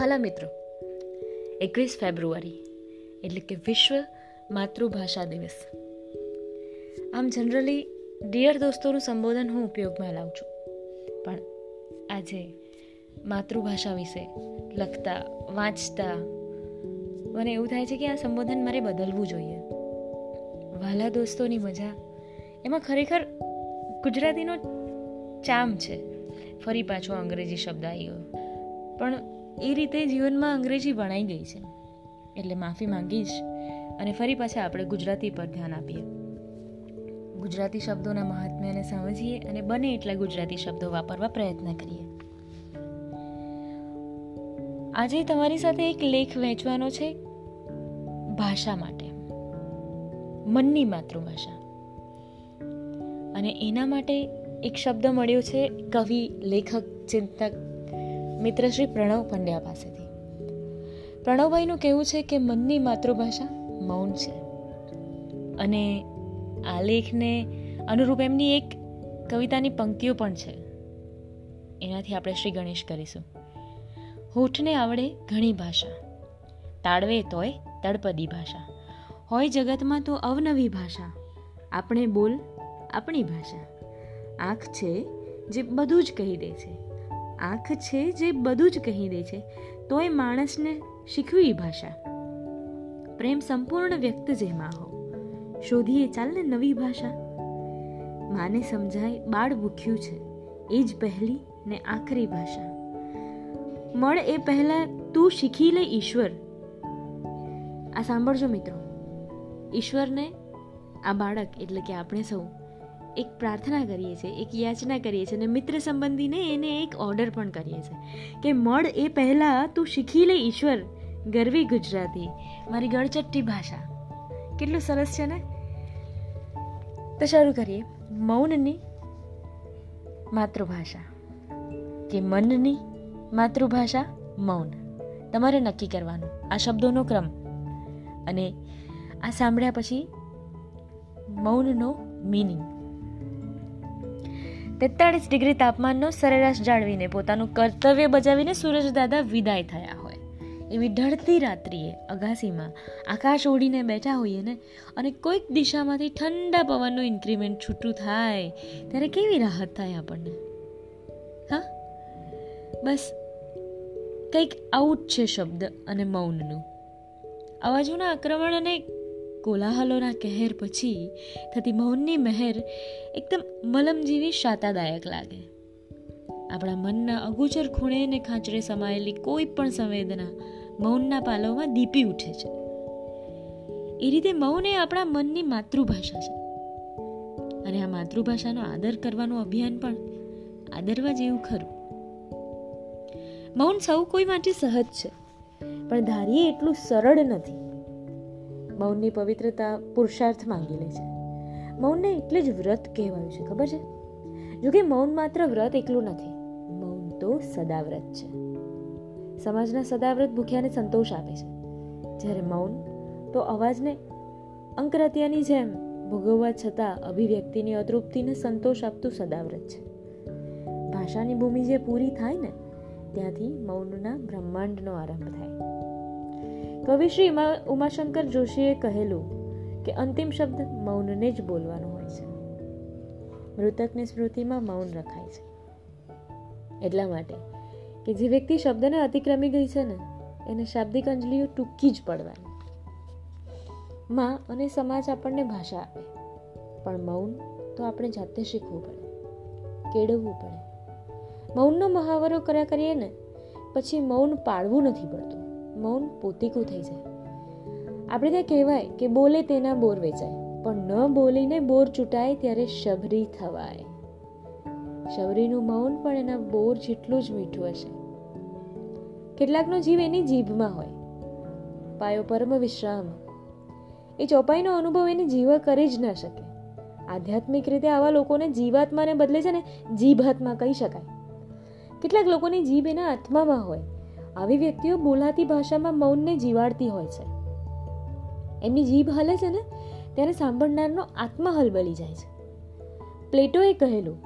વાલા મિત્રો, એકવીસ ફેબ્રુઆરી, એટલે કે વિશ્વ માતૃભાષા દિવસ. આમ જનરલી ડિયર દોસ્તોનું સંબોધન હું ઉપયોગમાં લાવું છું. પણ આજે માતૃભાષા વિશે લખતા, વાંચતા, મને એવું થાય છે કે આ સંબોધન મારે બદલવું જોઈએ. વાલા દોસ્તોની મજા એમાં ખરેખર ગુજરાતીનો ચામ છે. ફરી પાછો અંગ્રેજી શબ્દ આવી પણ એ રીતે જીવનમાં અંગ્રેજી વણાઈ ગઈ છે. એટલે માફી માંગીશ અને ફરી પાછા આપણે ગુજરાતી પર ધ્યાન આપીએ. ગુજરાતી શબ્દોના મહાત્મ્યને સમજીએ અને બને એટલા ગુજરાતી શબ્દો વાપરવા પ્રયત્ન કરીએ. આજે તમારી સાથે એક લેખ વહેંચવાનો છે, ભાષા માટે. મનની માતૃભાષા. અને એના માટે એક શબ્દ મળ્યો છે, કવિ, લેખક, ચિંતક મિત્ર શ્રી પ્રણવ પંડ્યા પાસેથી. પ્રણવભાઈનું કહેવું છે કે મનની માતૃભાષા મૌન છે. અને આ લેખને અનુરૂપ એમની એક કવિતાની પંક્તિઓ પણ છે. એનાથી આપણે શ્રી ગણેશ કરીશું. હોઠને આવડે ઘણી ભાષા. તાળવે તોય તળપદી ભાષા. હોય જગતમાં તો અવનવી ભાષા. આપણે બોલ આપણી ભાષા. આંખ છે જે બધું જ કહી દે છે. આંખ છે જે બધું જ કહી દે છે, તોય માણસને શીખવી ભાષા. પ્રેમ સંપૂર્ણ વ્યક્ત જેમાં હો. શોધીએ ચાલને નવી ભાષા. માને સમજાય બાળ ભૂખ્યું છે, એ જ પહેલી ને આખરી ભાષા. મળ એ પહેલા તું શીખી લે ઈશ્વર. આ સાંભળજો મિત્રો. ઈશ્વરને, આ બાળક એટલે કે આપણે સૌ એક પ્રાર્થના કરીએ છીએ, એક યાચના કરીએ છીએ અને મિત્ર સંબંધીને એને એક ઓર્ડર પણ કરીએ છીએ કે મળ એ પહેલાં તું શીખી લે ઈશ્વર, ગરવી ગુજરાતી. મારી ગળચટ્ટી ભાષા. કેટલું સરસ છે ને? તો શરૂ કરીએ. મૌનની માતૃભાષા. કે મનની માતૃભાષા મૌન. તમારે નક્કી કરવાનું. આ શબ્દોનો ક્રમ. અને આ સાંભળ્યા પછી મૌનનો મિનિંગ તેતાળીસ ડિગ્રી તાપમાનનો સરેરાશ જાળવીને પોતાનું કર્તવ્ય બજાવીને સૂરજદાદા વિદાય થયા હોય. એવી ઢળતી રાત્રિએ અગાસીમાં આકાશ ઓઢીને બેઠા હોઈએ ને અને કોઈક દિશામાંથી ઠંડા પવનનું ઇન્ક્રીમેન્ટ છૂટું થાય, ત્યારે કેવી રાહત થાય આપણને? હા? બસ, કંઈક જ છે શબ્દ અને મૌનનું. અવાજોના આક્રમણ અને કોલાહલોના કહેર પછી થતી મૌનની મહેર એકદમ મલમ જેવી શાતાદાયક લાગે. આપણા મનના અગોચર ખૂણે ને ખાંચરે સમાયેલી કોઈ પણ સંવેદના મૌનના પાલવમાં દીપી ઉઠે છે. એ રીતે મૌન એ આપણા મનની માતૃભાષા છે. અને આ માતૃભાષાનો આદર કરવાનું અભિયાન પણ આદરવા જેવું ખરું. મૌન સૌ કોઈ માટે સહજ છે, પણ ધારીએ એટલું સરળ નથી. મૌનની પવિત્રતા પુરુષાર્થ માંગી લે છે. મૌનને એટલે જ વ્રત કહેવાયું છે, ખબર છે? જોકે મૌન માત્ર વ્રત એકલું નથી, મૌન તો સદાવ્રત છે. સમાજના સદાવ્રત ભૂખ્યાને સંતોષ આપે છે. જ્યારે મૌન, તો અવાજને અંકરત્યાની જેમ ભોગવવા છતાં અભિવ્યક્તિની અતૃપ્તિને સંતોષ આપતું સદાવ્રત છે. ભાષાની ભૂમિ જે પૂરી થાય ને, ત્યાંથી મૌનના બ્રહ્માંડનો આરંભ થાય. કવિ શ્રી ઉમાશંકર જોશીએ કહેલું કે અંતિમ શબ્દ મૌનને જ બોલવાનો હોય છે. મૃતકની સ્મૃતિમાં મૌન રખાય છે. એટલા માટે કે જે વ્યક્તિ શબ્દને અતિક્રમી ગઈ છે ને, એને શાબ્દિક અંજલિઓ ટૂંકી જ પડવાની. માં અને સમાજ આપણને ભાષા આપે. પણ મૌન તો આપણે જાતે શીખવું પડે. કેળવવું પડે. મૌનનો મહાવરો કર્યા કરીએ ને, પછી મૌન પાળવું નથી પડતું. મૌન પોતીકું થઈ જાય. આપણે ત્યાં કહેવાય કે બોલે તેના બોર વેચાય, પણ ન બોલીને બોર ચૂંટાય ત્યારે શબરી થવાય. શબરીનું મૌન પણ એના બોર જેટલું જ મીઠું હશે. કેટલાકનો જીવ એની જીભમાં હોય. પાયો પરમ વિશ્રામ. એ ચોપાઈનો અનુભવ એની જીવ કરી જ ન શકે. આધ્યાત્મિક રીતે આવા લોકોને જીવાત્માને બદલે છે ને જીભાત્મા કહી શકાય. કેટલાક લોકોની જીભ એના આત્મામાં હોય. આવી વ્યક્તિઓ બોલાતી ભાષામાં મૌનને જીવાડતી હોય છે. એમની જીભ હલે છે ને, ત્યારે સાંભળનારનો આત્મા હલબલી જાય છે. પ્લેટોએ કહેલું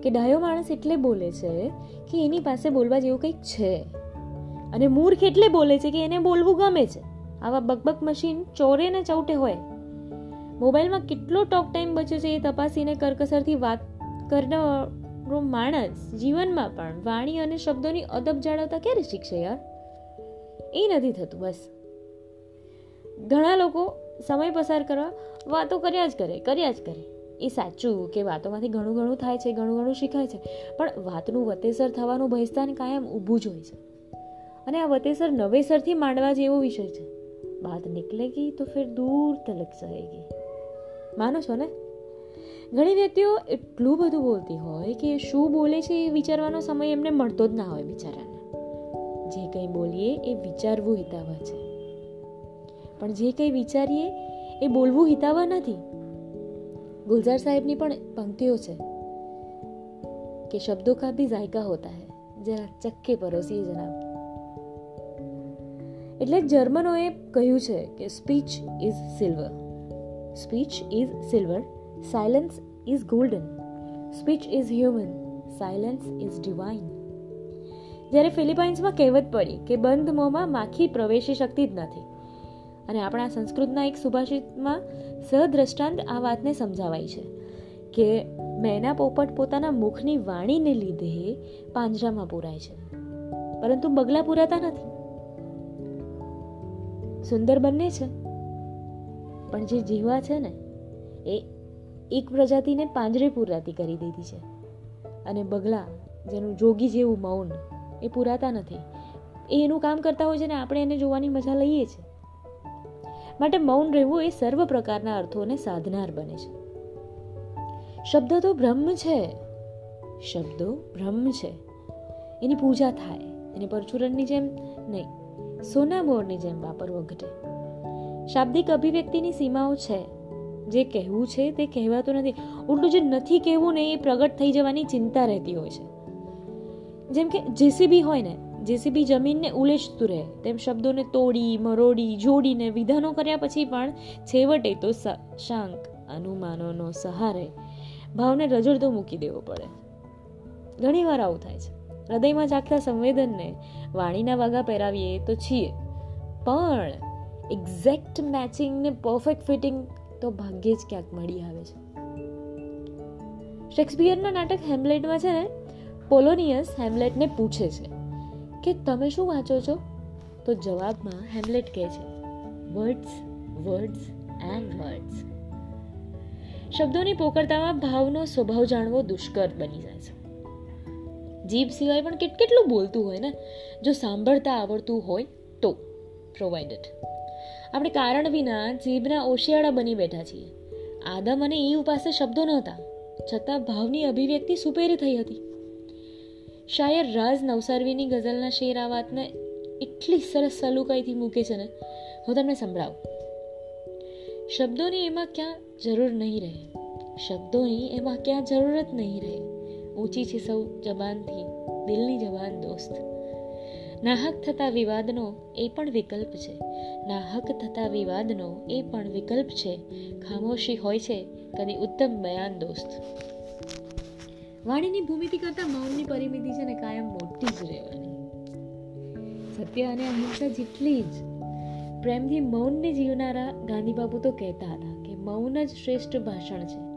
કે ડાયો માણસ એટલે બોલે છે કે એની પાસે બોલવા જેવું કંઈક છે. અને મૂર્ખ એટલે બોલે છે કે એને બોલવું ગમે છે. આવા બકબક મશીન ચોરે ને ચૌટે હોય. મોબાઈલમાં કેટલો ટોક ટાઈમ બચ્યો છે એ તપાસીને કરકસરથી વાત કરનારો માણસ જીવનમાં પણ વાણી અને શબ્દોની અદબ જાળવતા ક્યારે શીખશે યાર? એ નથી થતું, બસ. ઘણા લોકો સમય પસાર કરવા વાતો કર્યા જ કરે, કર્યા જ કરે. એ સાચું કે વાતોમાંથી ઘણું ઘણું થાય છે, ઘણું ઘણું શીખાય છે, પણ વાતનું વતેસર થવાનું ભયસ્તાન કાયમ ઊભું જ હોય છે. અને આ વતેસર નવેસરથી માંડવા જેવો વિષય છે. બાત નીકળેગી તો ફિર દૂર તલક સહેગી. માનો છો ને? ઘણી વ્યક્તિઓ એટલું બધું બોલતી હોય કે શું બોલે છે એ વિચારવાનો સમય એમને મળતો જ ના હોય બિચારાને. જે કંઈ બોલીએ એ વિચારવું હિતાવહ છે. પણ જે કંઈ વિચારીએ એ બોલવું હિતાવહ નથી. ગુલઝાર સાહેબની પણ પંક્તિઓ છે કે શબ્દો કા ભી જાયકા હોતા હૈ. જરા ચક્કે પરોસીએ જનાબ એટલે જર્મનોએ કહ્યું છે કે speech is silver. Speech is silver. Silence is golden Speech is human Silence is divine. જ્યારે ફિલિપાઇન્સમાં કહેવત પડી કે બંધ મોંમાં માખી પ્રવેશી શકતી જ નથી. અને આપણા સંસ્કૃતના એક સુભાષિતમાં સહદ્રષ્ટાંત આ વાતને સમજાવાય છે કે મેના પોપટ પોતાના મુખની વાણીને લીધે પાંજરામાં પૂરાય છે. પરંતુ બગલા પૂરાતા નથી. સુંદર બંને છે. પણ જે જીવા છે ને, એ એક પ્રજાતિને પાંજરે પૂરાતી કરી દીધી છે. અને બગલા, જેનું જોગી જેવું મૌન, એ પૂરાતા નથી. એ એનું કામ કરતા હોય છે ને આપણે એને જોવાની મજા લઈએ છીએ માટે મૌન રહેવું એ સર્વ પ્રકારના અર્થોને સાધનાર બને છે. શબ્દ તો બ્રહ્મ છે. શબ્દો બ્રહ્મ છે. એની પૂજા થાય. એને પરચુરણની જેમ નહીં, સોના મોરની જેમ વાપરવો ઘટે. શાબ્દિક અભિવ્યક્તિની સીમાઓ છે. જે કહેવું છે તે કહેવાતું નથી. ઉલટું જે નથી કહેવું ને એ પ્રગટ થઈ જવાની ચિંતા રહેતી હોય છે. જેમ કે જેસીબી હોય ને, જેસીબી જમીનને ઉલેચતું રહે, તેમ શબ્દોને તોડી, મરોડી, જોડીને વિધાનો કર્યા પછી પણ છેવટે તો શાંક, અનુમાનોનો સહારે ભાવને રજડતો મૂકી દેવો પડે. ઘણીવાર આવું થાય છે. હૃદયમાં જાગતા સંવેદનને વાણીના વાગા પહેરાવીએ તો છીએ. પણ એક્ઝેક્ટ મેચિંગ ને પરફેક્ટ ફિટિંગ તો ભાગ્યે જ ક્યાંક મળી આવે છે. શેક્સપિયરના નાટક હેમલેટમાં છે ને, પોલોનિયસ હેમલેટને પૂછે છે કે, તમે શું વાંચો છો? તો જવાબમાં હેમલેટ કહે છે, વર્ડ્સ વર્ડ્સ એન્ડ વર્ડ્સ. શબ્દોની પોકળતામાં ભાવનો સ્વભાવ જાણવો દુષ્કર બની જાય છે. જીભ સિવાય પણ કેટ, કેટલું બોલતું હોય ને? જો સાંભળતા આવડતું હોય તો પ્રોવાઇડેડ આપણે કારણ વિના જીભના ઓશિયાળા બની બેઠા છીએ. આદમ અને ઈવ પાસે શબ્દો નહોતા, છતાં ભાવની અભિવ્યક્તિ સુપેરી થઈ હતી. શાયર રાજ નવસારવીની ગઝલના શેર આ વાતને એટલી સરસ સલુકાઈથી મૂકે છે ને, હું તમને સંભળાવું. શબ્દોની એમાં ક્યાં જરૂર નહીં રહે. શબ્દોની એમાં ક્યાં જરૂરત નહીં રહે. ઊંચી છે સૌ જબાનથી, દિલની જબાન દોસ્ત. નાહક થતા વિવાદનો એ પણ વિકલ્પ છે. નાહક થતા વિવાદનો એ પણ વિકલ્પ છે. ખામોશી હોય છે કદી ઉત્તમ બયાન દોસ્ત. વાણીની ભૂમિતિ કરતા મૌનની પરિમિતિ છે ને કાયમ મોટી જ રહેવાની. સત્ય અને અહિંસા જેટલી જ પ્રેમથી મૌનને જીવનારા ગાંધીબાબુ તો કહેતા હતા કે મૌન જ શ્રેષ્ઠ ભાષણ છે.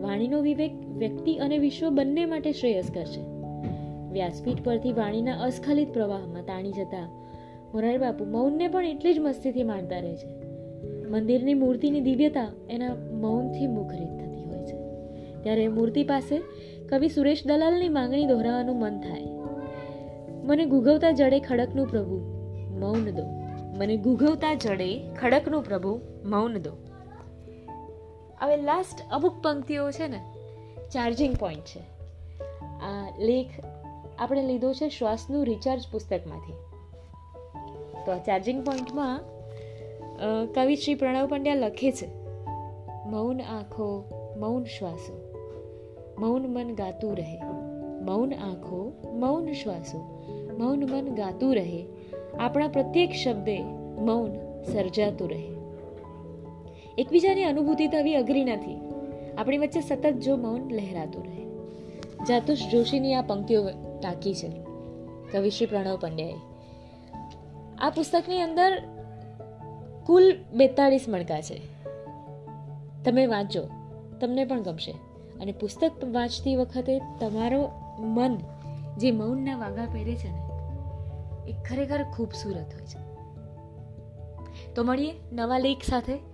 વાણીનો વિવેક વ્યક્તિ અને વિશ્વ બંને માટે શ્રેયસ્કર છે. વ્યાસપીઠ પરથી વાણીના અસ્ખલિત પ્રવાહમાં તાણી જતા મોરારી બાપુ મૌનને પણ એટલી જ મસ્તીથી માણતા રહે છે. મંદિરની મૂર્તિની દિવ્યતા એના મૌનથી મુખરિત થતી હોય છે. ત્યારે મૂર્તિ પાસે કવિ સુરેશ દલાલની માંગણી દોહરાવાનું મન થાય. મને ગુગવતા જડે ખડકનું પ્રભુ, મૌન દો. મને ગુગવતા જડે ખડકનું પ્રભુ, મૌન દો. હવે લાસ્ટ અમુક પંક્તિઓ છે ને ચાર્જિંગ પોઈન્ટ છે. આ લેખ આપણે લીધો છે શ્વાસનું રિચાર્જ પુસ્તકમાંથી. તો આ ચાર્જિંગ પોઈન્ટમાં કવિ શ્રી પ્રણવ પંડ્યા લખે છે, મૌન આંખો, મૌન શ્વાસો, મૌન મન ગાતું રહે, મૌન આંખો, મૌન શ્વાસો, મૌન મન ગાતું રહે, આપણા પ્રત્યેક શબ્દે મૌન સર્જાતું રહે. એકબીજાની અનુભૂતિ થવી અઘરી નથી. આપણી વચ્ચે સતત જો મૌન લહેરાતું રહે જાતુષ જોશીની આ પંક્તિઓ ટાંકી છે. કવિશ્રી પ્રણવ પંડ્યાએ. આ પુસ્તકની અંદર કુલ બેતાળીસ મણકા છે. તમે વાંચો તમને પણ ગમશે. અને પુસ્તક વાંચતી વખતે તમારો મન જે મૌનના વાગા પહેરે છે ને, એ ખરેખર ખૂબસૂરત હોય છે. તો મળીએ નવા લેખ સાથે.